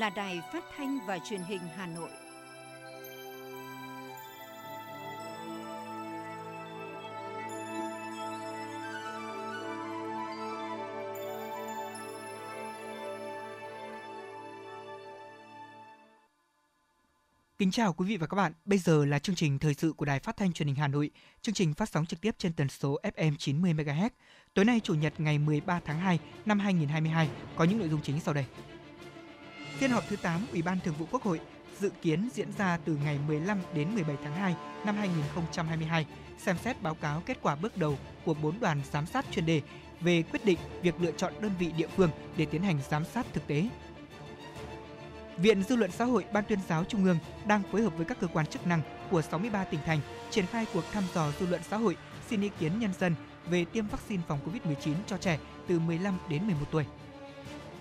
là Đài Phát thanh và Truyền hình Hà Nội. Kính chào quý vị và các bạn. Bây giờ là chương trình thời sự của Đài Phát thanh Truyền hình Hà Nội. Chương trình phát sóng trực tiếp trên tần số FM 90 MHz. Tối nay chủ nhật ngày 13 tháng 2 năm 2022 có những nội dung chính sau đây. Phiên họp thứ 8 Ủy ban Thường vụ Quốc hội dự kiến diễn ra từ ngày 15 đến 17 tháng 2 năm 2022, xem xét báo cáo kết quả bước đầu của 4 đoàn giám sát chuyên đề về quyết định việc lựa chọn đơn vị địa phương để tiến hành giám sát thực tế. Viện Dư luận Xã hội Ban tuyên giáo Trung ương đang phối hợp với các cơ quan chức năng của 63 tỉnh thành triển khai cuộc thăm dò dư luận xã hội xin ý kiến nhân dân về tiêm vaccine phòng COVID-19 cho trẻ từ 15 đến 11 tuổi.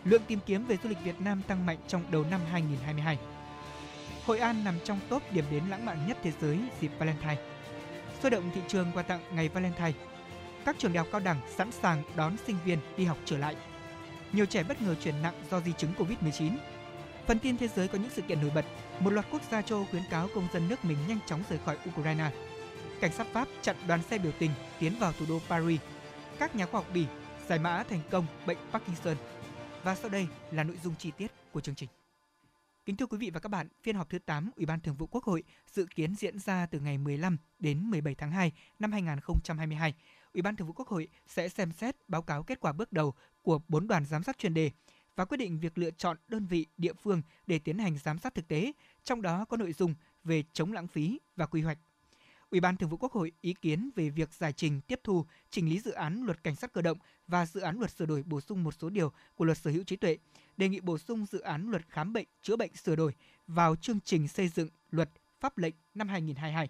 Lượng tìm kiếm về du lịch Việt Nam tăng mạnh trong đầu năm 2022. Hội An nằm trong top điểm đến lãng mạn nhất thế giới dịp Valentine. Sôi động thị trường quà tặng ngày Valentine. Các trường đại học cao đẳng sẵn sàng đón sinh viên đi học trở lại. Nhiều trẻ bất ngờ chuyển nặng do di chứng Covid-19. Phần tin thế giới có những sự kiện nổi bật. Một loạt quốc gia châu Âu khuyến cáo công dân nước mình nhanh chóng rời khỏi Ukraine. Cảnh sát Pháp chặn đoàn xe biểu tình tiến vào thủ đô Paris. Các nhà khoa học Bỉ giải mã thành công bệnh Parkinson. Và sau đây là nội dung chi tiết của chương trình. Kính thưa quý vị và các bạn, phiên họp thứ 8 Ủy ban Thường vụ Quốc hội dự kiến diễn ra từ ngày 15 đến 17 tháng 2 năm 2022. Ủy ban Thường vụ Quốc hội sẽ xem xét báo cáo kết quả bước đầu của 4 đoàn giám sát chuyên đề và quyết định việc lựa chọn đơn vị địa phương để tiến hành giám sát thực tế, trong đó có nội dung về chống lãng phí và quy hoạch. Ủy ban Thường vụ Quốc hội ý kiến về việc giải trình tiếp thu, chỉnh lý dự án luật cảnh sát cơ động và dự án luật sửa đổi bổ sung một số điều của luật sở hữu trí tuệ, đề nghị bổ sung dự án luật khám bệnh chữa bệnh sửa đổi vào chương trình xây dựng luật pháp lệnh năm 2022.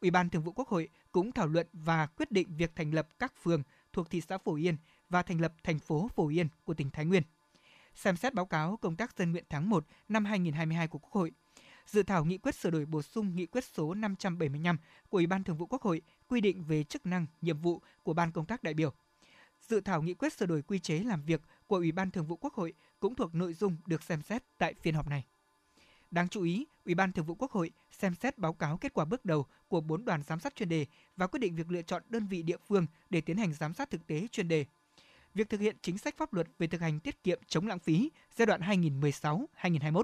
Ủy ban Thường vụ Quốc hội cũng thảo luận và quyết định việc thành lập các phường thuộc thị xã Phổ Yên và thành lập thành phố Phổ Yên của tỉnh Thái Nguyên. Xem xét báo cáo công tác dân nguyện tháng 1 năm 2022 của Quốc hội, dự thảo nghị quyết sửa đổi bổ sung nghị quyết số 575 của Ủy ban Thường vụ Quốc hội quy định về chức năng, nhiệm vụ của ban công tác đại biểu. Dự thảo nghị quyết sửa đổi quy chế làm việc của Ủy ban Thường vụ Quốc hội cũng thuộc nội dung được xem xét tại phiên họp này. Đáng chú ý, Ủy ban Thường vụ Quốc hội xem xét báo cáo kết quả bước đầu của 4 đoàn giám sát chuyên đề và quyết định việc lựa chọn đơn vị địa phương để tiến hành giám sát thực tế chuyên đề. Việc thực hiện chính sách pháp luật về thực hành tiết kiệm chống lãng phí giai đoạn 2016-2021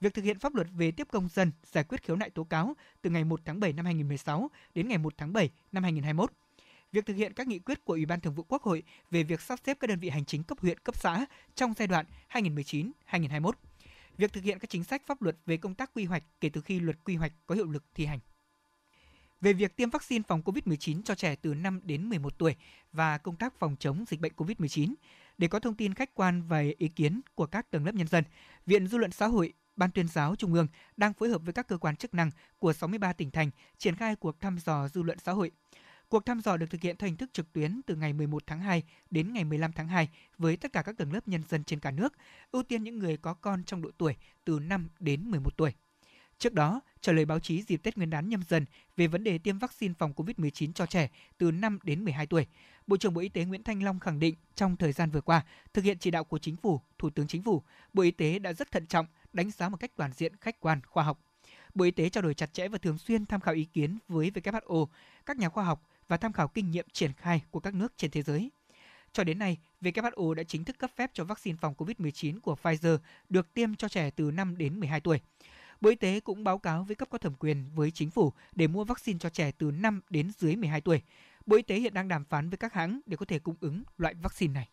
việc thực hiện pháp luật về tiếp công dân giải quyết khiếu nại tố cáo từ ngày 1 tháng 7 năm 2016 đến ngày 1 tháng 7 năm 2021. Việc thực hiện các nghị quyết của Ủy ban Thường vụ Quốc hội về việc sắp xếp các đơn vị hành chính cấp huyện, cấp xã trong giai đoạn 2019-2021. Việc thực hiện các chính sách pháp luật về công tác quy hoạch kể từ khi luật quy hoạch có hiệu lực thi hành về việc tiêm vaccine phòng COVID-19 cho trẻ từ 5 đến 11 tuổi và công tác phòng chống dịch bệnh COVID-19. Để có thông tin khách quan về ý kiến của các tầng lớp nhân dân, Viện Dư luận Xã hội Ban tuyên giáo Trung ương đang phối hợp với các cơ quan chức năng của 63 tỉnh thành triển khai cuộc thăm dò dư luận xã hội. Cuộc thăm dò được thực hiện theo hình thức trực tuyến từ ngày 11 tháng 2 đến ngày 15 tháng 2 với tất cả các tầng lớp nhân dân trên cả nước, ưu tiên những người có con trong độ tuổi từ 5 đến 11 tuổi. Trước đó, trả lời báo chí dịp Tết Nguyên đán nhâm dần về vấn đề tiêm vaccine phòng COVID-19 cho trẻ từ 5 đến 12 tuổi, Bộ trưởng Bộ Y tế Nguyễn Thanh Long khẳng định trong thời gian vừa qua, thực hiện chỉ đạo của Chính phủ, Thủ tướng Chính phủ, Bộ Y tế đã rất thận trọng, đánh giá một cách toàn diện, khách quan, khoa học. Bộ Y tế trao đổi chặt chẽ và thường xuyên tham khảo ý kiến với WHO, các nhà khoa học và tham khảo kinh nghiệm triển khai của các nước trên thế giới. Cho đến nay, WHO đã chính thức cấp phép cho vaccine phòng COVID-19 của Pfizer được tiêm cho trẻ từ 5 đến 12 tuổi. Bộ Y tế cũng báo cáo với cấp có thẩm quyền với chính phủ để mua vaccine cho trẻ từ 5 đến dưới 12 tuổi. Bộ Y tế hiện đang đàm phán với các hãng để có thể cung ứng loại vaccine này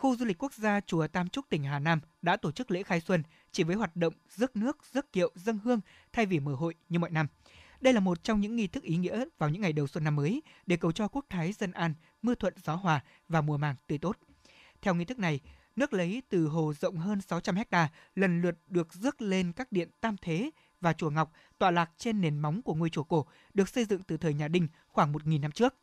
khu du lịch quốc gia chùa Tam Trúc tỉnh Hà Nam đã tổ chức lễ khai xuân chỉ với hoạt động rước nước, rước kiệu, dâng hương thay vì mở hội như mọi năm. Đây là một trong những nghi thức ý nghĩa vào những ngày đầu xuân năm mới để cầu cho quốc thái dân an, mưa thuận gió hòa và mùa màng tươi tốt. Theo nghi thức này, nước lấy từ hồ rộng hơn 600 ha lần lượt được rước lên các điện Tam Thế và chùa Ngọc tọa lạc trên nền móng của ngôi chùa cổ được xây dựng từ thời nhà Đinh khoảng 1.000 năm trước.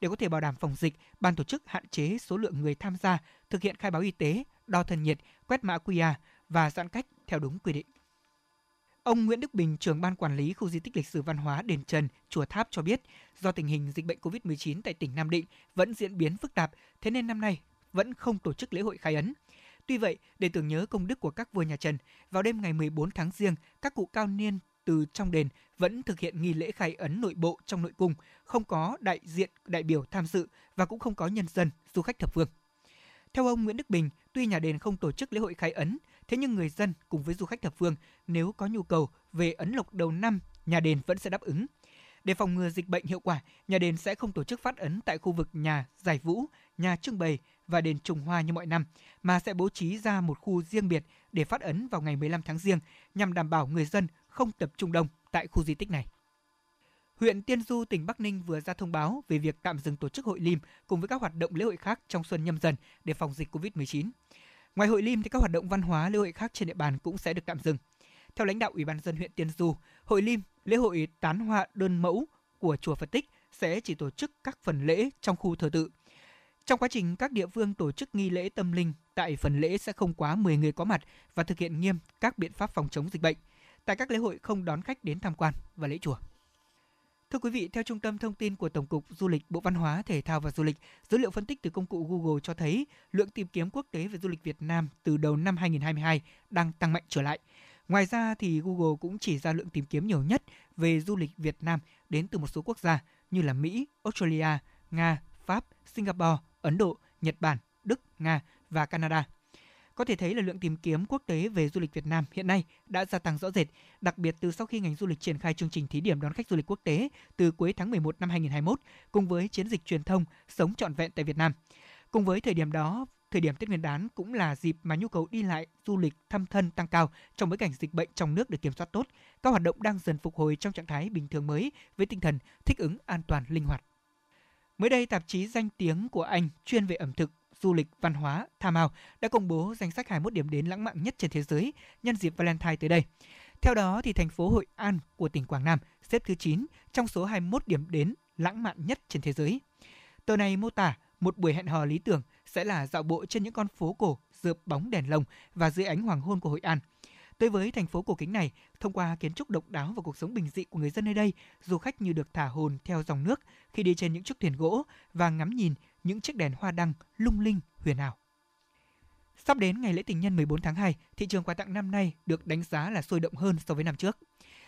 Để có thể bảo đảm phòng dịch, ban tổ chức hạn chế số lượng người tham gia, thực hiện khai báo y tế, đo thân nhiệt, quét mã QR và giãn cách theo đúng quy định. Ông Nguyễn Đức Bình, trưởng ban quản lý khu di tích lịch sử văn hóa Đền Trần, Chùa Tháp cho biết, do tình hình dịch bệnh COVID-19 tại tỉnh Nam Định vẫn diễn biến phức tạp, thế nên năm nay vẫn không tổ chức lễ hội khai ấn. Tuy vậy, để tưởng nhớ công đức của các vua nhà Trần, vào đêm ngày 14 tháng Giêng, các cụ cao niên từ trong đền vẫn thực hiện nghi lễ khai ấn nội bộ trong nội cung, không có đại diện đại biểu tham dự và cũng không có nhân dân, du khách thập phương. Theo ông Nguyễn Đức Bình, tuy nhà đền không tổ chức lễ hội khai ấn, thế nhưng người dân cùng với du khách thập phương nếu có nhu cầu về ấn lộc đầu năm, nhà đền vẫn sẽ đáp ứng. Để phòng ngừa dịch bệnh hiệu quả, nhà đền sẽ không tổ chức phát ấn tại khu vực nhà giải vũ, nhà trưng bày và đền trùng hoa như mọi năm, mà sẽ bố trí ra một khu riêng biệt để phát ấn vào ngày 15 tháng riêng nhằm đảm bảo người dân không tập trung đông tại khu di tích này. Huyện Tiên Du, tỉnh Bắc Ninh vừa ra thông báo về việc tạm dừng tổ chức hội Lim cùng với các hoạt động lễ hội khác trong xuân nhâm dần để phòng dịch COVID-19. Ngoài hội Lim thì các hoạt động văn hóa lễ hội khác trên địa bàn cũng sẽ được tạm dừng. Theo lãnh đạo Ủy ban dân huyện Tiên Du, hội Lim, lễ hội tán hoa đơn mẫu của chùa Phật Tích sẽ chỉ tổ chức các phần lễ trong khu thờ tự. Trong quá trình các địa phương tổ chức nghi lễ tâm linh, tại phần lễ sẽ không quá 10 người có mặt và thực hiện nghiêm các biện pháp phòng chống dịch bệnh. Tại các lễ hội không đón khách đến tham quan và lễ chùa. Thưa quý vị, theo Trung tâm Thông tin của Tổng cục Du lịch Bộ Văn hóa, Thể thao và Du lịch, dữ liệu phân tích từ công cụ Google cho thấy lượng tìm kiếm quốc tế về du lịch Việt Nam từ đầu năm 2022 đang tăng mạnh trở lại. Ngoài ra thì Google cũng chỉ ra lượng tìm kiếm nhiều nhất về du lịch Việt Nam đến từ một số quốc gia như là Mỹ, Australia, Nga, Pháp, Singapore, Ấn Độ, Nhật Bản, Đức, Nga và Canada. Có thể thấy là lượng tìm kiếm quốc tế về du lịch Việt Nam hiện nay đã gia tăng rõ rệt, đặc biệt từ sau khi ngành du lịch triển khai chương trình thí điểm đón khách du lịch quốc tế từ cuối tháng 11 năm 2021 cùng với chiến dịch truyền thông Sống trọn vẹn tại Việt Nam. Cùng với thời điểm đó, thời điểm Tết Nguyên đán cũng là dịp mà nhu cầu đi lại, du lịch, thăm thân tăng cao trong bối cảnh dịch bệnh trong nước được kiểm soát tốt. Các hoạt động đang dần phục hồi trong trạng thái bình thường mới với tinh thần thích ứng an toàn linh hoạt. Mới đây, tạp chí danh tiếng của Anh chuyên về ẩm thực du lịch văn hóa Time Out đã công bố danh sách 21 điểm đến lãng mạn nhất trên thế giới nhân dịp Valentine tới đây. Theo đó thì thành phố Hội An của tỉnh Quảng Nam xếp thứ 9 trong số 21 điểm đến lãng mạn nhất trên thế giới. Tờ này mô tả một buổi hẹn hò lý tưởng sẽ là dạo bộ trên những con phố cổ dợp bóng đèn lồng và dưới ánh hoàng hôn của Hội An. Tới với thành phố cổ kính này, thông qua kiến trúc độc đáo và cuộc sống bình dị của người dân nơi đây, du khách như được thả hồn theo dòng nước khi đi trên những chiếc thuyền gỗ và ngắm nhìn những chiếc đèn hoa đăng lung linh huyền ảo. Sắp đến ngày lễ tình nhân 14 tháng 2, thị trường quà tặng năm nay được đánh giá là sôi động hơn so với năm trước.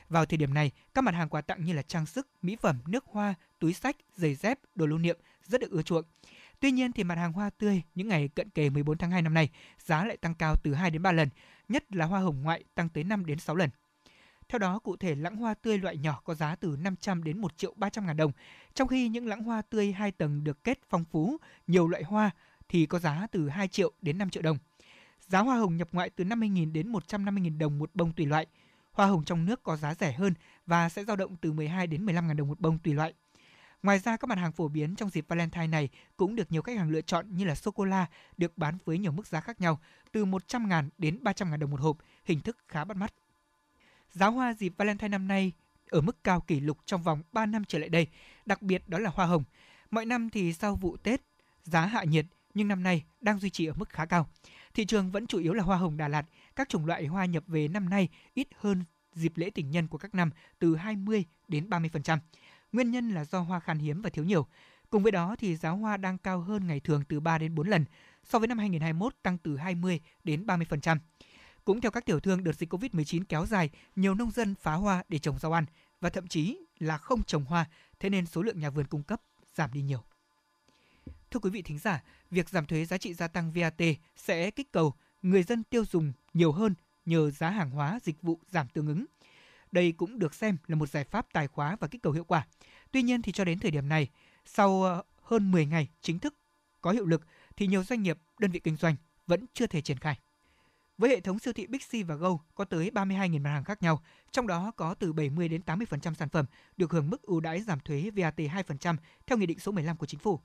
Vào thời điểm này, các mặt hàng quà tặng như là trang sức, mỹ phẩm, nước hoa, túi sách, giày dép, đồ lưu niệm rất được ưa chuộng. Tuy nhiên thì mặt hàng hoa tươi những ngày cận kề 14 tháng 2 năm nay giá lại tăng cao từ 2 đến 3 lần, nhất là hoa hồng ngoại tăng tới 5 đến 6 lần. Theo đó, cụ thể lãng hoa tươi loại nhỏ có giá từ 500 đến 1 triệu 300 ngàn đồng, trong khi những lãng hoa tươi hai tầng được kết phong phú, nhiều loại hoa thì có giá từ 2 triệu đến 5 triệu đồng. Giá hoa hồng nhập ngoại từ 50.000 đến 150.000 đồng một bông tùy loại. Hoa hồng trong nước có giá rẻ hơn và sẽ dao động từ 12 đến 15 ngàn đồng một bông tùy loại. Ngoài ra, các mặt hàng phổ biến trong dịp Valentine này cũng được nhiều khách hàng lựa chọn như là sô-cô-la được bán với nhiều mức giá khác nhau, từ 100 ngàn đến 300 ngàn đồng một hộp, hình thức khá bắt mắt. Giá hoa dịp Valentine năm nay ở mức cao kỷ lục trong vòng 3 năm trở lại đây, đặc biệt đó là hoa hồng. Mọi năm thì sau vụ Tết, giá hạ nhiệt nhưng năm nay đang duy trì ở mức khá cao. Thị trường vẫn chủ yếu là hoa hồng Đà Lạt, các chủng loại hoa nhập về năm nay ít hơn dịp lễ tình nhân của các năm từ 20 đến 30%. Nguyên nhân là do hoa khan hiếm và thiếu nhiều. Cùng với đó thì giá hoa đang cao hơn ngày thường từ 3 đến 4 lần, so với năm 2021 tăng từ 20 đến 30%. Cũng theo các tiểu thương, đợt dịch Covid-19 kéo dài, nhiều nông dân phá hoa để trồng rau ăn và thậm chí là không trồng hoa, thế nên số lượng nhà vườn cung cấp giảm đi nhiều. Thưa quý vị thính giả, việc giảm thuế giá trị gia tăng VAT sẽ kích cầu người dân tiêu dùng nhiều hơn nhờ giá hàng hóa dịch vụ giảm tương ứng. Đây cũng được xem là một giải pháp tài khóa và kích cầu hiệu quả. Tuy nhiên thì cho đến thời điểm này, sau ờ, hơn 10 ngày chính thức có hiệu lực thì nhiều doanh nghiệp, đơn vị kinh doanh vẫn chưa thể triển khai. Với hệ thống siêu thị Big C và Go có tới 32.000 mặt hàng khác nhau, trong đó có từ 70 đến 80% sản phẩm được hưởng mức ưu đãi giảm thuế VAT 2% theo Nghị định số 15 của Chính phủ.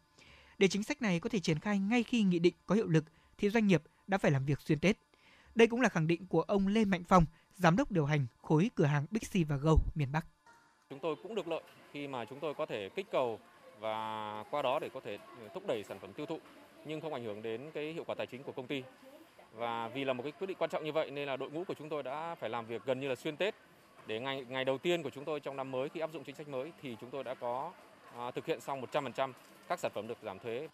Để chính sách này có thể triển khai ngay khi nghị định có hiệu lực thì doanh nghiệp đã phải làm việc xuyên Tết. Đây cũng là khẳng định của ông Lê Mạnh Phong, giám đốc điều hành khối cửa hàng Big C và Go miền Bắc. Chúng tôi cũng được lợi khi mà chúng tôi có thể kích cầu và qua đó để có thể thúc đẩy sản phẩm tiêu thụ nhưng không ảnh hưởng đến cái hiệu quả tài chính của công ty. Và vì là một cái quyết định quan trọng như vậy nên là đội ngũ của chúng tôi đã phải làm việc gần như là xuyên Tết để ngày ngày đầu tiên của chúng tôi trong năm mới khi áp dụng chính sách mới thì chúng tôi đã có à, thực hiện xong 100% các sản phẩm được giảm thuế.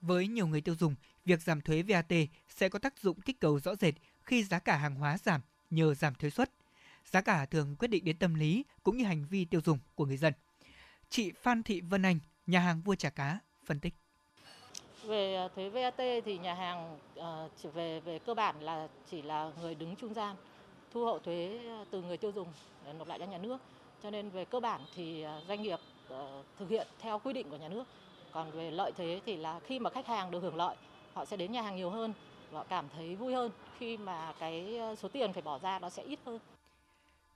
Với nhiều người tiêu dùng, việc giảm thuế VAT sẽ có tác dụng kích cầu rõ rệt khi giá cả hàng hóa giảm nhờ giảm thuế suất. Giá cả thường quyết định đến tâm lý cũng như hành vi tiêu dùng của người dân. Chị Phan Thị Vân Anh, nhà hàng Vua Chả Cá, phân tích. Về à, thuế VAT thì nhà hàng à, chỉ về về cơ bản là chỉ là người đứng trung gian thu hậu thuế à, từ người tiêu dùng để nộp lại cho nhà nước. Cho nên về cơ bản thì doanh nghiệp thực hiện theo quy định của nhà nước. Còn về lợi thế thì là khi mà khách hàng được hưởng lợi, họ sẽ đến nhà hàng nhiều hơn và cảm thấy vui hơn khi mà cái ờ, số tiền phải bỏ ra nó sẽ ít hơn.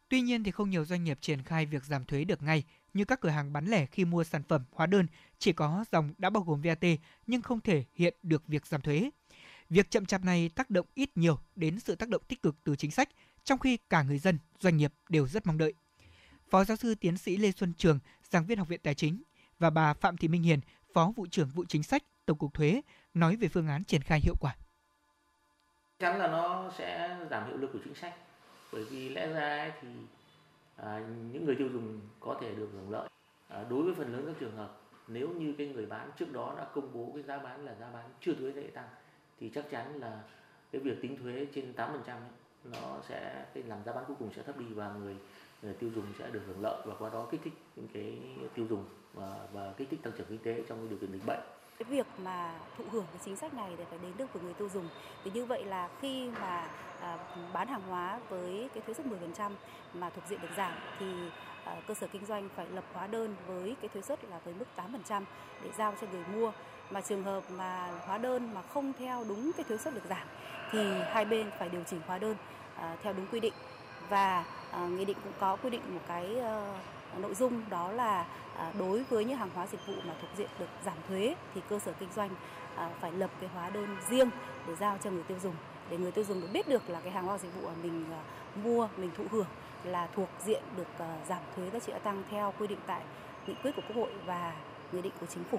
Tuy nhiên thì không nhiều doanh nghiệp triển khai việc giảm thuế được ngay như các cửa hàng bán lẻ khi mua sản phẩm hóa đơn chỉ có dòng đã bao gồm VAT nhưng không thể hiện được việc giảm thuế. Việc chậm chạp này tác động ít nhiều đến sự tác động tích cực từ chính sách, trong khi cả người dân, doanh nghiệp đều rất mong đợi. Phó giáo sư tiến sĩ Lê Xuân Trường, giảng viên Học viện Tài chính và bà Phạm Thị Minh Hiền, Phó vụ trưởng vụ chính sách Tổng cục Thuế nói về phương án triển khai hiệu quả. Chắn là nó sẽ giảm hiệu lực của chính sách. Bởi vì lẽ ra thì à, những người tiêu dùng có thể được hưởng lợi. À, đối với phần lớn các trường hợp nếu như cái người bán trước đó đã công bố cái giá bán là giá bán chưa thuế sẽ tăng thì chắc chắn là cái việc tính thuế trên 8% ấy, nó sẽ cái làm giá bán cuối cùng sẽ thấp đi và người, người tiêu dùng sẽ được hưởng lợi và qua đó kích thích những cái tiêu dùng và, và kích thích tăng trưởng kinh tế trong cái điều kiện dịch bệnh cái việc mà thụ hưởng cái chính sách này để phải đến được với người tiêu dùng. Thì như vậy là khi mà à, bán hàng hóa với cái thuế suất 10% mà thuộc diện được giảm thì à, cơ sở kinh doanh phải lập hóa đơn với cái thuế suất là với mức 8% để giao cho người mua. Mà trường hợp mà hóa đơn mà không theo đúng cái thuế suất được giảm thì hai bên phải điều chỉnh hóa đơn à, theo đúng quy định. Và à, nghị định cũng có quy định một cái ờ, Ờ, nội dung đó là à, đối với những hàng hóa dịch vụ mà thuộc diện được giảm thuế thì cơ sở kinh doanh à, phải lập cái hóa đơn riêng để giao cho người tiêu dùng để người tiêu dùng được biết được là cái hàng hóa dịch vụ mà mình à, mua, mình thụ hưởng là thuộc diện được giảm thuế giá trị gia tăng theo quy định tại nghị quyết của Quốc hội và nghị định của chính phủ.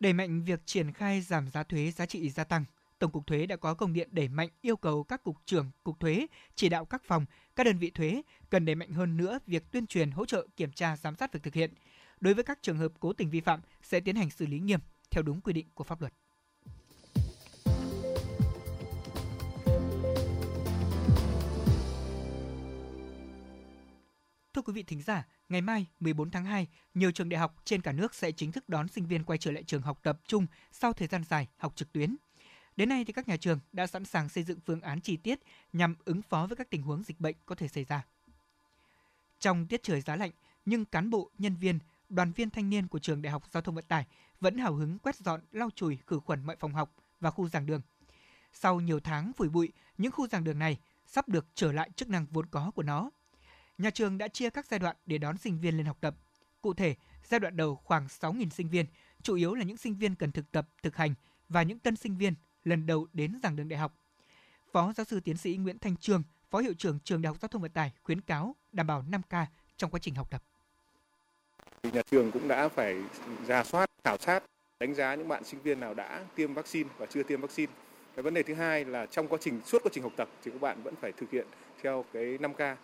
Đẩy mạnh việc triển khai giảm giá thuế giá trị gia tăng Tổng cục Thuế đã có công điện đẩy mạnh yêu cầu các cục trưởng, cục thuế chỉ đạo các phòng, các đơn vị thuế cần đẩy mạnh hơn nữa việc tuyên truyền, hỗ trợ, kiểm tra, giám sát việc thực hiện. Đối với các trường hợp cố tình vi phạm sẽ tiến hành xử lý nghiêm theo đúng quy định của pháp luật. Thưa quý vị thính giả, ngày mai 14 tháng 2, nhiều trường đại học trên cả nước sẽ chính thức đón sinh viên quay trở lại trường học tập trung sau thời gian dài học trực tuyến. Đến nay thì các nhà trường đã sẵn sàng xây dựng phương án chi tiết nhằm ứng phó với các tình huống dịch bệnh có thể xảy ra. Trong tiết trời giá lạnh, nhưng cán bộ, nhân viên, đoàn viên thanh niên của trường Đại học Giao thông Vận tải vẫn hào hứng quét dọn, lau chùi, khử khuẩn mọi phòng học và khu giảng đường. Sau nhiều tháng phủi bụi, những khu giảng đường này sắp được trở lại chức năng vốn có của nó. Nhà trường đã chia các giai đoạn để đón sinh viên lên học tập. Cụ thể, giai đoạn đầu khoảng 6.000 sinh viên, chủ yếu là những sinh viên cần thực tập, thực hành và những tân sinh viên lần đầu đến giảng đường đại học. Phó giáo sư tiến sĩ Nguyễn Thanh Trương, Phó hiệu trưởng trường Đại học Giao thông Vận tải khuyến cáo đảm bảo 5K trong quá trình học tập. Nhà trường cũng đã phải ra soát, khảo sát, đánh giá những bạn sinh viên nào đã tiêm vaccine và chưa tiêm vaccine. Cái vấn đề thứ hai là trong quá trình suốt quá trình học tập thì các bạn vẫn phải thực hiện theo cái 5K.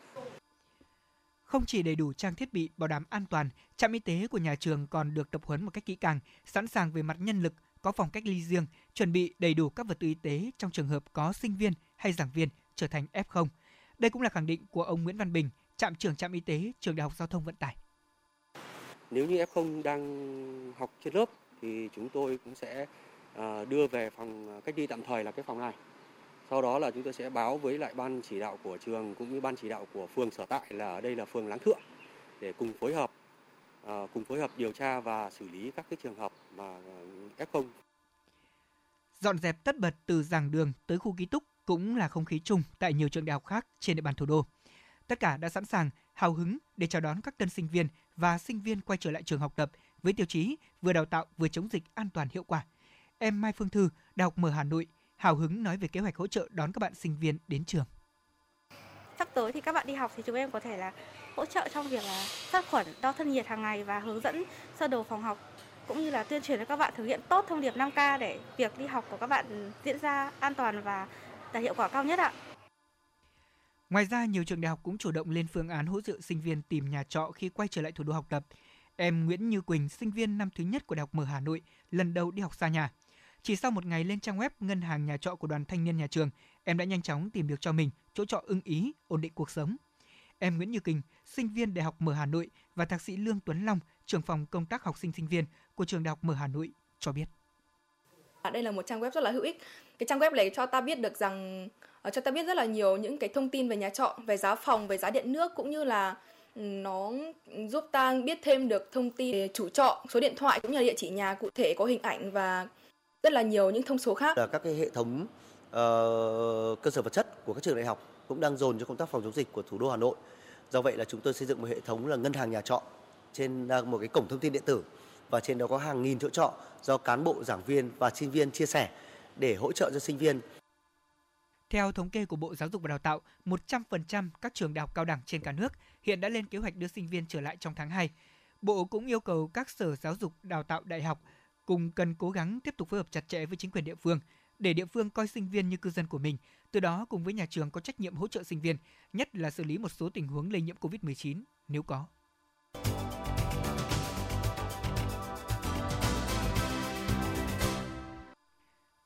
Không chỉ đầy đủ trang thiết bị bảo đảm an toàn, trạm y tế của nhà trường còn được tập huấn một cách kỹ càng, sẵn sàng về mặt nhân lực, có phòng cách ly riêng, chuẩn bị đầy đủ các vật tư y tế trong trường hợp có sinh viên hay giảng viên trở thành F0. Đây cũng là khẳng định của ông Nguyễn Văn Bình, trạm trưởng trạm y tế trường Đại học Giao thông Vận tải. Nếu như F0 đang học trên lớp thì chúng tôi cũng sẽ à, đưa về phòng à, cách ly tạm thời là cái phòng này. Sau đó là chúng tôi sẽ báo với lại ban chỉ đạo của trường cũng như ban chỉ đạo của phường sở tại là ở đây là phường Láng Thượng để cùng phối hợp cùng phối hợp điều tra và xử lý các cái trường hợp mà F0 Dọn dẹp tất bật từ giảng đường tới khu ký túc cũng là không khí chung tại nhiều trường đại học khác trên địa bàn thủ đô. Tất cả đã sẵn sàng, hào hứng để chào đón các tân sinh viên và sinh viên quay trở lại trường học tập với tiêu chí vừa đào tạo vừa chống dịch an toàn hiệu quả. Em Mai Phương Thư, Đại học Mở Hà Nội, hào hứng nói về kế hoạch hỗ trợ đón các bạn sinh viên đến trường. Sắp tới thì các bạn đi học thì chúng em có thể là hỗ trợ trong việc là sát khuẩn, đo thân nhiệt hàng ngày và hướng dẫn sơ đồ phòng học cũng như là tuyên truyền cho các bạn thực hiện tốt thông điệp 5K để việc đi học của các bạn diễn ra an toàn và đạt hiệu quả cao nhất ạ. Ngoài ra, nhiều trường đại học cũng chủ động lên phương án hỗ trợ sinh viên tìm nhà trọ khi quay trở lại thủ đô học tập. Em Nguyễn Như Quỳnh, sinh viên năm thứ nhất của Đại học Mở Hà Nội, lần đầu đi học xa nhà. Chỉ sau một ngày lên trang web ngân hàng nhà trọ của đoàn thanh niên nhà trường, em đã nhanh chóng tìm được cho mình chỗ trọ ưng ý, ổn định cuộc sống. Em Nguyễn Như Quỳnh, sinh viên Đại học Mở Hà Nội và thạc sĩ Lương Tuấn Long, trưởng phòng công tác học sinh sinh viên của trường Đại học Mở Hà Nội cho biết. Đây là một trang web rất là hữu ích. Cái trang web này cho ta biết được rằng ờ, cho ta biết rất là nhiều những cái thông tin về nhà trọ, về giá phòng, về giá điện nước cũng như là nó giúp ta biết thêm được thông tin về chủ trọ, số điện thoại cũng như là địa chỉ nhà cụ thể có hình ảnh và rất là nhiều những thông số khác. Là các cái hệ thống uh, cơ sở vật chất của các trường đại học cũng đang dồn cho công tác phòng chống dịch của thủ đô Hà Nội. Do vậy là chúng tôi xây dựng một hệ thống là ngân hàng nhà trọ trên à, một cái cổng thông tin điện tử và trên đó có hàng nghìn chỗ trọ do cán bộ, giảng viên và sinh viên chia sẻ để hỗ trợ cho sinh viên. Theo thống kê của Bộ Giáo dục và Đào tạo, 100% các trường đại học cao đẳng trên cả nước hiện đã lên kế hoạch đưa sinh viên trở lại trong tháng 2. Bộ cũng yêu cầu các sở giáo dục đào tạo đại học cùng cần cố gắng tiếp tục phối hợp chặt chẽ với chính quyền địa phương để địa phương coi sinh viên như cư dân của mình, từ đó cùng với nhà trường có trách nhiệm hỗ trợ sinh viên, nhất là xử lý một số tình huống lây nhiễm COVID-19 nếu có.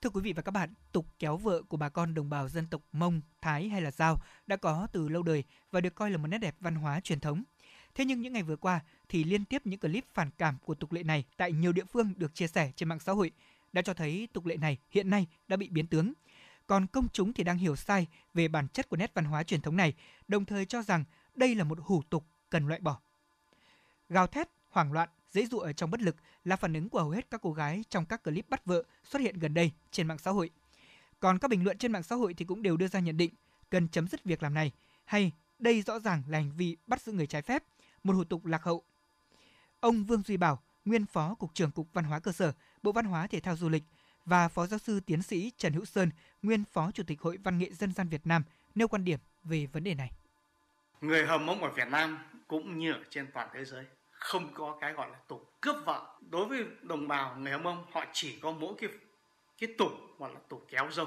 Thưa quý vị và các bạn, tục kéo vợ của bà con đồng bào dân tộc Mông, Thái hay là Giao đã có từ lâu đời và được coi là một nét đẹp văn hóa truyền thống. Thế nhưng những ngày vừa qua thì liên tiếp những clip phản cảm của tục lệ này tại nhiều địa phương được chia sẻ trên mạng xã hội đã cho thấy tục lệ này hiện nay đã bị biến tướng. Còn công chúng thì đang hiểu sai về bản chất của nét văn hóa truyền thống này, đồng thời cho rằng đây là một hủ tục cần loại bỏ. Gào thét, hoảng loạn, dễ dụ ở trong bất lực là phản ứng của hầu hết các cô gái trong các clip bắt vợ xuất hiện gần đây trên mạng xã hội. Còn các bình luận trên mạng xã hội thì cũng đều đưa ra nhận định cần chấm dứt việc làm này hay đây rõ ràng là hành vi bắt giữ người trái phép, một hủ tục lạc hậu. Ông Vương Duy Bảo, nguyên phó cục trưởng cục văn hóa cơ sở, Bộ Văn hóa Thể thao Du lịch và phó giáo sư tiến sĩ Trần Hữu Sơn, nguyên phó chủ tịch Hội Văn nghệ dân gian Việt Nam nêu quan điểm về vấn đề này. Người Hờ Mông ở Việt Nam cũng như ở trên toàn thế giới không có cái gọi là tục cướp vợ. Đối với đồng bào người Hâm Mông họ chỉ có mỗi cái cái tục gọi là tục kéo dâu.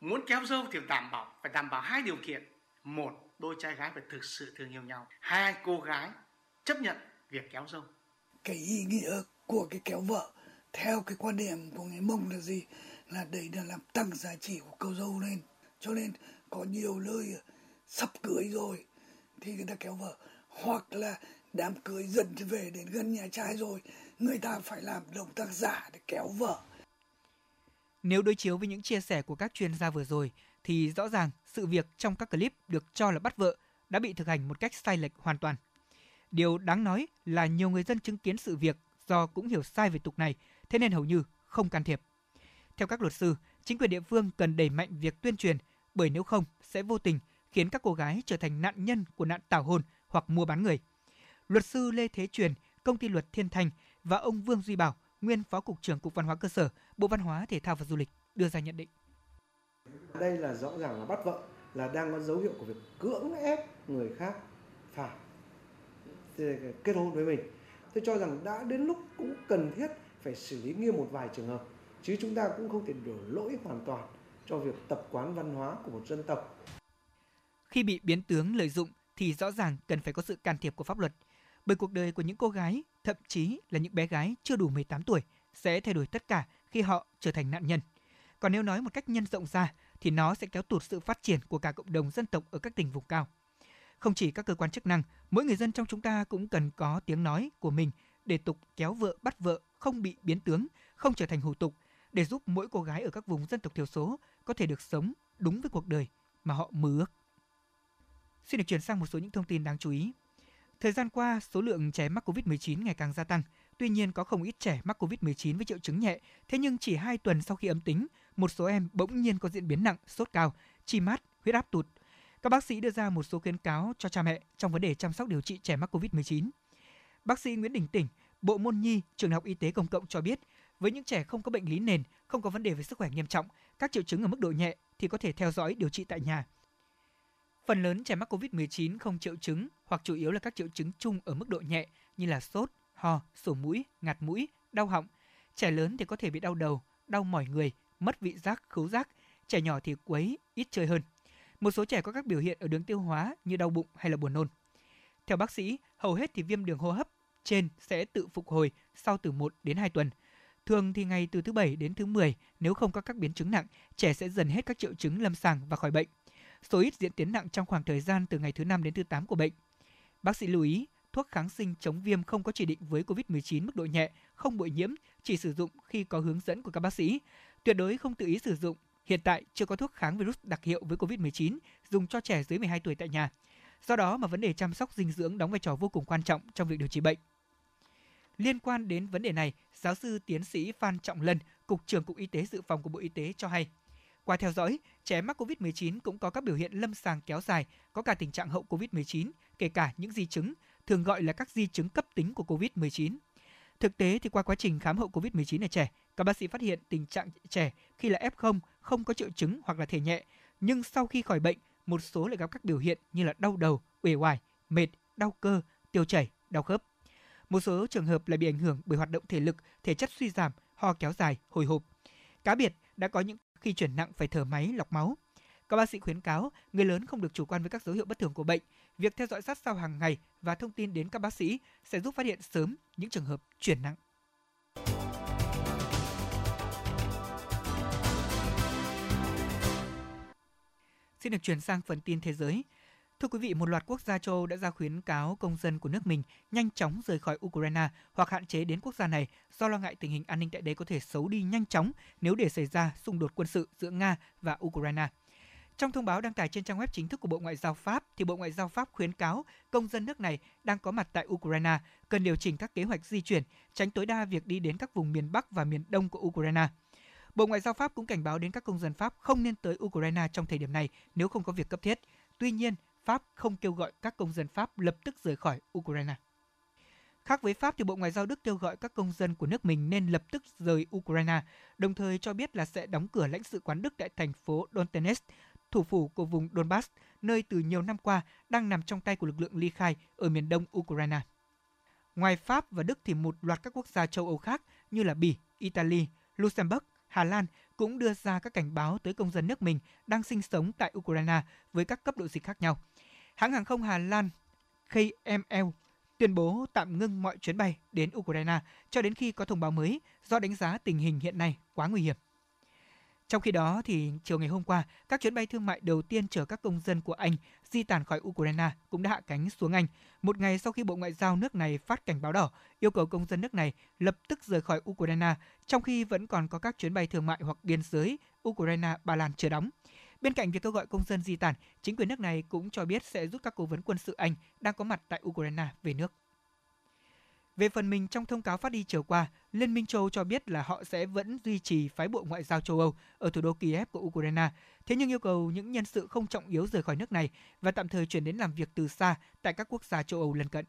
Muốn kéo dâu thì đảm bảo phải đảm bảo hai điều kiện. Một đôi trai gái phải thực sự thương yêu nhau. Hai cô gái chấp nhận việc kéo dâu. Cái ý nghĩa của cái kéo vợ theo cái quan điểm của người mông là gì? Là để là làm tăng giá trị của câu dâu lên. Cho nên có nhiều nơi sắp cưới rồi thì người ta kéo vợ. Hoặc là đám cưới dần về đến gần nhà trai rồi người ta phải làm động tác giả để kéo vợ. Nếu đối chiếu với những chia sẻ của các chuyên gia vừa rồi thì rõ ràng sự việc trong các clip được cho là bắt vợ đã bị thực hành một cách sai lệch hoàn toàn. Điều đáng nói là nhiều người dân chứng kiến sự việc do cũng hiểu sai về tục này, thế nên hầu như không can thiệp. Theo các luật sư, chính quyền địa phương cần đẩy mạnh việc tuyên truyền bởi nếu không sẽ vô tình khiến các cô gái trở thành nạn nhân của nạn tảo hôn hoặc mua bán người luật sư Lê Thế Truyền, công ty luật Thiên Thành và ông Vương Duy Bảo, nguyên phó cục trưởng cục văn hóa cơ sở, Bộ Văn hóa Thể thao và Du lịch đưa ra nhận định. Đây là rõ ràng là bắt vợ là đang có dấu hiệu của việc cưỡng ép người khác phải kết hôn với mình. Tôi cho rằng đã đến lúc cũng cần thiết phải xử lý nghiêm một vài trường hợp chứ chúng ta cũng không thể đổ lỗi hoàn toàn cho việc tập quán văn hóa của một dân tộc. Khi bị biến tướng lợi dụng thì rõ ràng cần phải có sự can thiệp của pháp luật bởi cuộc đời của những cô gái, thậm chí là những bé gái chưa đủ 18 tuổi sẽ thay đổi tất cả khi họ trở thành nạn nhân. Còn nếu nói một cách nhân rộng ra thì nó sẽ kéo tụt sự phát triển của cả cộng đồng dân tộc ở các tỉnh vùng cao. Không chỉ các cơ quan chức năng, mỗi người dân trong chúng ta cũng cần có tiếng nói của mình để tục kéo vợ bắt vợ không bị biến tướng, không trở thành hủ tục, để giúp mỗi cô gái ở các vùng dân tộc thiểu số có thể được sống đúng với cuộc đời mà họ mơ ước. Xin được chuyển sang một số những thông tin đáng chú ý. Thời gian qua, số lượng trẻ mắc COVID-19 ngày càng gia tăng. Tuy nhiên, có không ít trẻ mắc COVID-19 với triệu chứng nhẹ, thế nhưng chỉ 2 tuần sau khi âm tính, một số em bỗng nhiên có diễn biến nặng, sốt cao, chi mát, huyết áp tụt. Các bác sĩ đưa ra một số khuyến cáo cho cha mẹ trong vấn đề chăm sóc điều trị trẻ mắc COVID-19. Bác sĩ Nguyễn Đình Tỉnh, Bộ môn nhi, trường học y tế công cộng cho biết, với những trẻ không có bệnh lý nền, không có vấn đề về sức khỏe nghiêm trọng, các triệu chứng ở mức độ nhẹ thì có thể theo dõi điều trị tại nhà. Phần lớn trẻ mắc COVID-19 không triệu chứng hoặc chủ yếu là các triệu chứng chung ở mức độ nhẹ như là sốt, ho, sổ mũi, ngạt mũi, đau họng. Trẻ lớn thì có thể bị đau đầu, đau mỏi người, mất vị giác, khứu giác. Trẻ nhỏ thì quấy, ít chơi hơn. Một số trẻ có các biểu hiện ở đường tiêu hóa như đau bụng hay là buồn nôn. Theo bác sĩ, hầu hết thì viêm đường hô hấp trên sẽ tự phục hồi sau từ 1 đến 2 tuần. Thường thì ngày từ thứ 7 đến thứ 10, nếu không có các biến chứng nặng, trẻ sẽ dần hết các triệu chứng lâm sàng và khỏi bệnh. Số ít diễn tiến nặng trong khoảng thời gian từ ngày thứ 5 đến thứ 8 của bệnh. Bác sĩ lưu ý, thuốc kháng sinh chống viêm không có chỉ định với COVID-19 mức độ nhẹ, không bội nhiễm, chỉ sử dụng khi có hướng dẫn của các bác sĩ. Tuyệt đối không tự ý sử dụng. Hiện tại chưa có thuốc kháng virus đặc hiệu với COVID-19 dùng cho trẻ dưới 12 tuổi tại nhà. Do đó mà vấn đề chăm sóc dinh dưỡng đóng vai trò vô cùng quan trọng trong việc điều trị bệnh. Liên quan đến vấn đề này, giáo sư tiến sĩ Phan Trọng Lân, Cục trưởng Cục Y tế Dự phòng của Bộ Y tế cho hay, qua theo dõi, trẻ mắc COVID-19 cũng có các biểu hiện lâm sàng kéo dài, có cả tình trạng hậu COVID-19, kể cả những di chứng, thường gọi là các di chứng cấp tính của COVID-19. Thực tế thì qua quá trình khám hậu COVID-19 ở trẻ, các bác sĩ phát hiện tình trạng trẻ khi là F0 không có triệu chứng hoặc là thể nhẹ, nhưng sau khi khỏi bệnh, một số lại gặp các biểu hiện như là đau đầu, uể oải, mệt, đau cơ, tiêu chảy, đau khớp. Một số trường hợp lại bị ảnh hưởng bởi hoạt động thể lực, thể chất suy giảm, ho kéo dài, hồi hộp. Cá biệt đã có những khi chuyển nặng phải thở máy lọc máu. Các bác sĩ khuyến cáo người lớn không được chủ quan với các dấu hiệu bất thường của bệnh. Việc theo dõi sát sao hàng ngày và thông tin đến các bác sĩ sẽ giúp phát hiện sớm những trường hợp chuyển nặng. Xin được chuyển sang phần tin thế giới. Thưa quý vị, một loạt quốc gia châu Âu đã ra khuyến cáo công dân của nước mình nhanh chóng rời khỏi Ukraine hoặc hạn chế đến quốc gia này do lo ngại tình hình an ninh tại đây có thể xấu đi nhanh chóng nếu để xảy ra xung đột quân sự giữa Nga và Ukraine. Trong thông báo đăng tải trên trang web chính thức của Bộ Ngoại giao Pháp, thì Bộ Ngoại giao Pháp khuyến cáo công dân nước này đang có mặt tại Ukraine cần điều chỉnh các kế hoạch di chuyển, tránh tối đa việc đi đến các vùng miền Bắc và miền Đông của Ukraine. Bộ Ngoại giao Pháp cũng cảnh báo đến các công dân Pháp không nên tới Ukraine trong thời điểm này nếu không có việc cấp thiết. Tuy nhiên, Pháp không kêu gọi các công dân Pháp lập tức rời khỏi Ukraine. Khác với Pháp thì Bộ Ngoại giao Đức kêu gọi các công dân của nước mình nên lập tức rời Ukraine, đồng thời cho biết là sẽ đóng cửa lãnh sự quán Đức tại thành phố Donetsk, thủ phủ của vùng Donbass, nơi từ nhiều năm qua đang nằm trong tay của lực lượng ly khai ở miền đông Ukraine. Ngoài Pháp và Đức thì một loạt các quốc gia châu Âu khác như là Bỉ, Italy, Luxembourg, Hà Lan cũng đưa ra các cảnh báo tới công dân nước mình đang sinh sống tại Ukraine với các cấp độ dịch khác nhau. Hãng hàng không Hà Lan KML tuyên bố tạm ngưng mọi chuyến bay đến Ukraine cho đến khi có thông báo mới do đánh giá tình hình hiện nay quá nguy hiểm. Trong khi đó, thì chiều ngày hôm qua, các chuyến bay thương mại đầu tiên chở các công dân của Anh di tản khỏi Ukraine cũng đã hạ cánh xuống Anh, một ngày sau khi Bộ Ngoại giao nước này phát cảnh báo đỏ yêu cầu công dân nước này lập tức rời khỏi Ukraine, trong khi vẫn còn có các chuyến bay thương mại hoặc biên giới Ukraine-Ba Lan chưa đóng. Bên cạnh việc kêu gọi công dân di tản, chính quyền nước này cũng cho biết sẽ rút các cố vấn quân sự Anh đang có mặt tại Ukraine về nước. Về phần mình trong thông cáo phát đi chiều qua, Liên minh châu cho biết là họ sẽ vẫn duy trì phái bộ ngoại giao châu Âu ở thủ đô Kiev của Ukraine, thế nhưng yêu cầu những nhân sự không trọng yếu rời khỏi nước này và tạm thời chuyển đến làm việc từ xa tại các quốc gia châu Âu lân cận.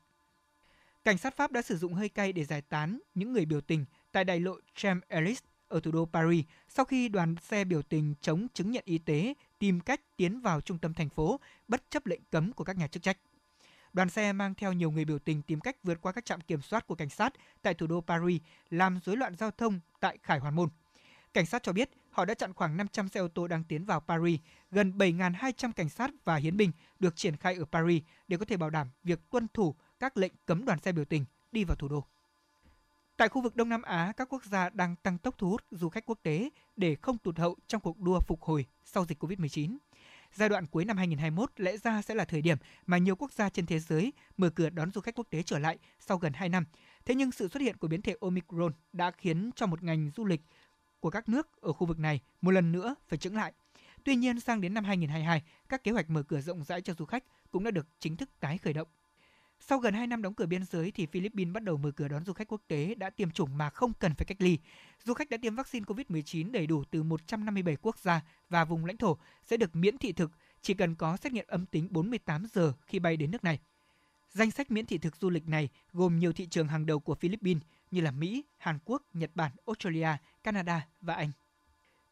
Cảnh sát Pháp đã sử dụng hơi cay để giải tán những người biểu tình tại đại lộ Champs Élysées ở thủ đô Paris sau khi đoàn xe biểu tình chống chứng nhận y tế tìm cách tiến vào trung tâm thành phố bất chấp lệnh cấm của các nhà chức trách. Đoàn xe mang theo nhiều người biểu tình tìm cách vượt qua các trạm kiểm soát của cảnh sát tại thủ đô Paris, làm rối loạn giao thông tại Khải Hoàn Môn. Cảnh sát cho biết họ đã chặn khoảng 500 xe ô tô đang tiến vào Paris, gần 7.200 cảnh sát và hiến binh được triển khai ở Paris để có thể bảo đảm việc tuân thủ các lệnh cấm đoàn xe biểu tình đi vào thủ đô. Tại khu vực Đông Nam Á, các quốc gia đang tăng tốc thu hút du khách quốc tế để không tụt hậu trong cuộc đua phục hồi sau dịch COVID-19. Giai đoạn cuối năm 2021 lẽ ra sẽ là thời điểm mà nhiều quốc gia trên thế giới mở cửa đón du khách quốc tế trở lại sau gần 2 năm. Thế nhưng sự xuất hiện của biến thể Omicron đã khiến cho một ngành du lịch của các nước ở khu vực này một lần nữa phải chững lại. Tuy nhiên, sang đến năm 2022, các kế hoạch mở cửa rộng rãi cho du khách cũng đã được chính thức tái khởi động. Sau gần 2 năm đóng cửa biên giới thì Philippines bắt đầu mở cửa đón du khách quốc tế đã tiêm chủng mà không cần phải cách ly. Du khách đã tiêm vaccine COVID-19 đầy đủ từ 157 quốc gia và vùng lãnh thổ sẽ được miễn thị thực, chỉ cần có xét nghiệm âm tính 48 giờ khi bay đến nước này. Danh sách miễn thị thực du lịch này gồm nhiều thị trường hàng đầu của Philippines như là Mỹ, Hàn Quốc, Nhật Bản, Australia, Canada và Anh.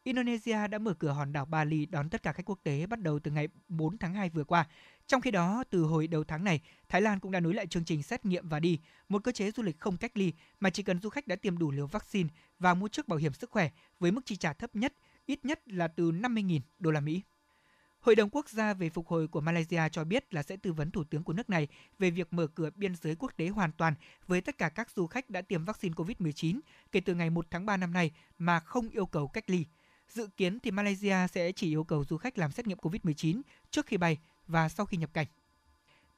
Indonesia đã mở cửa hòn đảo Bali đón tất cả khách quốc tế bắt đầu từ ngày 4 tháng 2 vừa qua. Trong khi đó, từ hồi đầu tháng này, Thái Lan cũng đã nối lại chương trình xét nghiệm và đi, một cơ chế du lịch không cách ly mà chỉ cần du khách đã tiêm đủ liều vaccine và mua trước bảo hiểm sức khỏe với mức chi trả thấp nhất, ít nhất là từ 50.000 đô la Mỹ. Hội đồng Quốc gia về phục hồi của Malaysia cho biết là sẽ tư vấn Thủ tướng của nước này về việc mở cửa biên giới quốc tế hoàn toàn với tất cả các du khách đã tiêm vaccine COVID-19 kể từ ngày 1 tháng 3 năm nay mà không yêu cầu cách ly. Dự kiến thì Malaysia sẽ chỉ yêu cầu du khách làm xét nghiệm COVID-19 trước khi bay và sau khi nhập cảnh.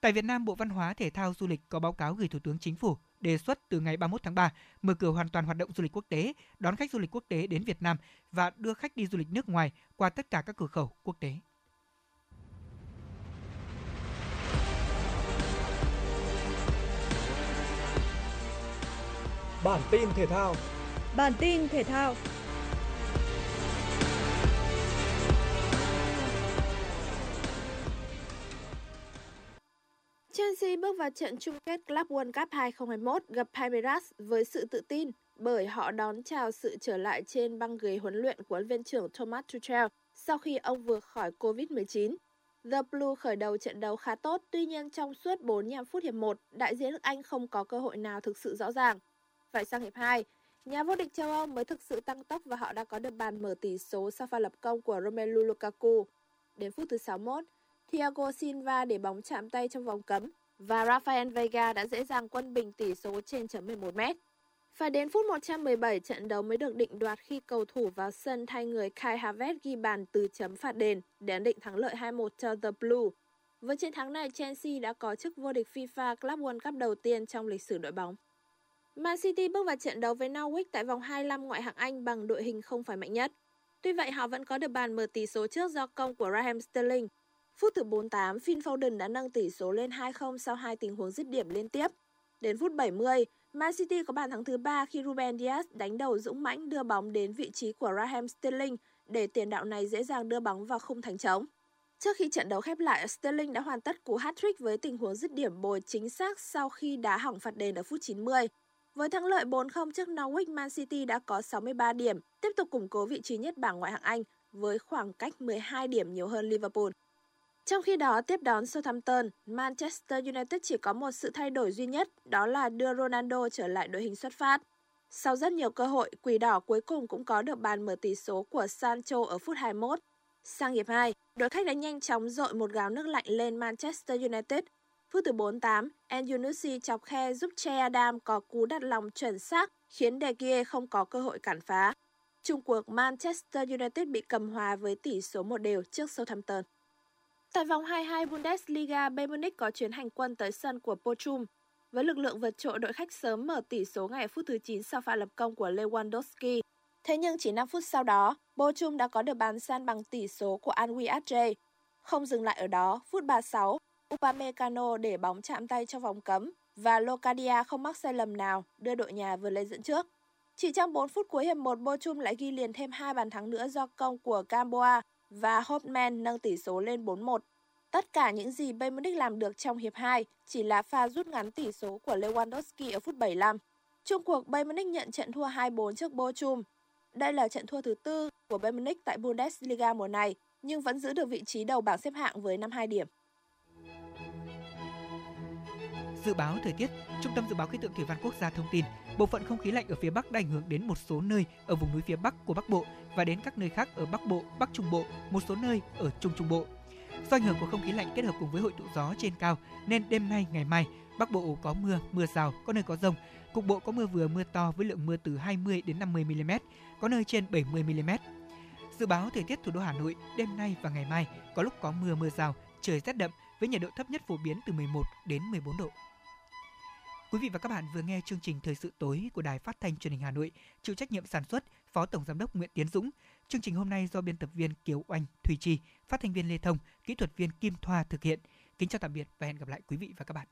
Tại Việt Nam, Bộ Văn hóa, Thể thao, Du lịch có báo cáo gửi Thủ tướng Chính phủ đề xuất từ ngày 31 tháng 3 mở cửa hoàn toàn hoạt động du lịch quốc tế, đón khách du lịch quốc tế đến Việt Nam và đưa khách đi du lịch nước ngoài qua tất cả các cửa khẩu quốc tế. Bản tin thể thao. Bản tin thể thao. Chelsea bước vào trận chung kết Club World Cup 2021 gặp Palmeiras với sự tự tin bởi họ đón chào sự trở lại trên băng ghế huấn luyện của viên trưởng Thomas Tuchel sau khi ông vừa khỏi Covid-19. The Blue khởi đầu trận đấu khá tốt, tuy nhiên trong suốt 45 phút hiệp 1, đại diện nước Anh không có cơ hội nào thực sự rõ ràng. Phải sang hiệp 2, nhà vô địch châu Âu mới thực sự tăng tốc và họ đã có được bàn mở tỷ số sau pha lập công của Romelu Lukaku. Đến phút thứ 61, Thiago Silva để bóng chạm tay trong vòng cấm và Rafael Veiga đã dễ dàng quân bình tỷ số trên chấm 11 m. Phải đến phút 117 trận đấu mới được định đoạt khi cầu thủ vào sân thay người Kai Havertz ghi bàn từ chấm phạt đền để ấn định thắng lợi 2-1 cho The Blue. Với chiến thắng này, Chelsea đã có chức vô địch FIFA Club World Cup đầu tiên trong lịch sử đội bóng. Man City bước vào trận đấu với Norwich tại vòng 25 ngoại hạng Anh bằng đội hình không phải mạnh nhất. Tuy vậy, họ vẫn có được bàn mở tỷ số trước do công của Raheem Sterling. Phút thứ 48, Phil Foden đã nâng tỷ số lên 2-0 sau hai tình huống dứt điểm liên tiếp. Đến phút 70, Man City có bàn thắng thứ ba khi Ruben Dias đánh đầu dũng mãnh đưa bóng đến vị trí của Raheem Sterling để tiền đạo này dễ dàng đưa bóng vào khung thành trống. Trước khi trận đấu khép lại, Sterling đã hoàn tất cú hat-trick với tình huống dứt điểm bồi chính xác sau khi đá hỏng phạt đền ở phút 90. Với thắng lợi 4-0 trước Norwich, Man City đã có 63 điểm, tiếp tục củng cố vị trí nhất bảng ngoại hạng Anh với khoảng cách 12 điểm nhiều hơn Liverpool. Trong khi đó, tiếp đón Southampton, Manchester United chỉ có một sự thay đổi duy nhất, đó là đưa Ronaldo trở lại đội hình xuất phát. Sau rất nhiều cơ hội, Quỷ đỏ cuối cùng cũng có được bàn mở tỷ số của Sancho ở phút 21. Sang hiệp 2, đội khách đã nhanh chóng dội một gáo nước lạnh lên Manchester United. Phút thứ 48, Enyunusi chọc khe giúp Che Adam có cú đặt lòng chuẩn xác, khiến De Gea không có cơ hội cản phá. Trung cuộc Manchester United bị cầm hòa với tỷ số một đều trước Southampton. Tại vòng 22 Bundesliga, Bayern Munich có chuyến hành quân tới sân của Bochum. Với lực lượng vượt trội đội khách sớm mở tỷ số ngay phút thứ 9 sau pha lập công của Lewandowski. Thế nhưng chỉ 5 phút sau đó, Bochum đã có được bàn san bằng tỷ số của Anwi Adje. Không dừng lại ở đó, phút 36, Upamecano để bóng chạm tay trong vòng cấm và Locadia không mắc sai lầm nào đưa đội nhà vượt lên dẫn trước. Chỉ trong 4 phút cuối hiệp 1, Bochum lại ghi liền thêm hai bàn thắng nữa do công của Gamboa và Hopman nâng tỷ số lên 4-1. Tất cả những gì Bayern Munich làm được trong hiệp 2 chỉ là pha rút ngắn tỷ số của Lewandowski ở phút 75. Trung cuộc Bayern Munich nhận trận thua 2-4 trước Bochum. Đây là trận thua thứ tư của Bayern Munich tại Bundesliga mùa này, nhưng vẫn giữ được vị trí đầu bảng xếp hạng với 52 điểm. Dự báo thời tiết, Trung tâm Dự báo Khí tượng Thủy văn Quốc gia thông tin, bộ phận không khí lạnh ở phía Bắc đã ảnh hưởng đến một số nơi ở vùng núi phía Bắc của Bắc Bộ và đến các nơi khác ở Bắc Bộ, Bắc Trung Bộ, một số nơi ở Trung Trung Bộ. Do ảnh hưởng của không khí lạnh kết hợp cùng với hội tụ gió trên cao nên đêm nay ngày mai Bắc Bộ có mưa, mưa rào, có nơi có rông. Cục bộ có mưa vừa mưa to với lượng mưa từ 20 đến 50 mm, có nơi trên 70 mm. Dự báo thời tiết thủ đô Hà Nội đêm nay và ngày mai có lúc có mưa mưa rào, trời rét đậm với nhiệt độ thấp nhất phổ biến từ 11 đến 14 độ. Quý vị và các bạn vừa nghe chương trình Thời sự tối của Đài Phát thanh Truyền hình Hà Nội, chịu trách nhiệm sản xuất Phó Tổng giám đốc Nguyễn Tiến Dũng. Chương trình hôm nay do biên tập viên Kiều Oanh, Thùy Chi, phát thanh viên Lê Thông, kỹ thuật viên Kim Thoa thực hiện. Kính chào tạm biệt và hẹn gặp lại quý vị và các bạn.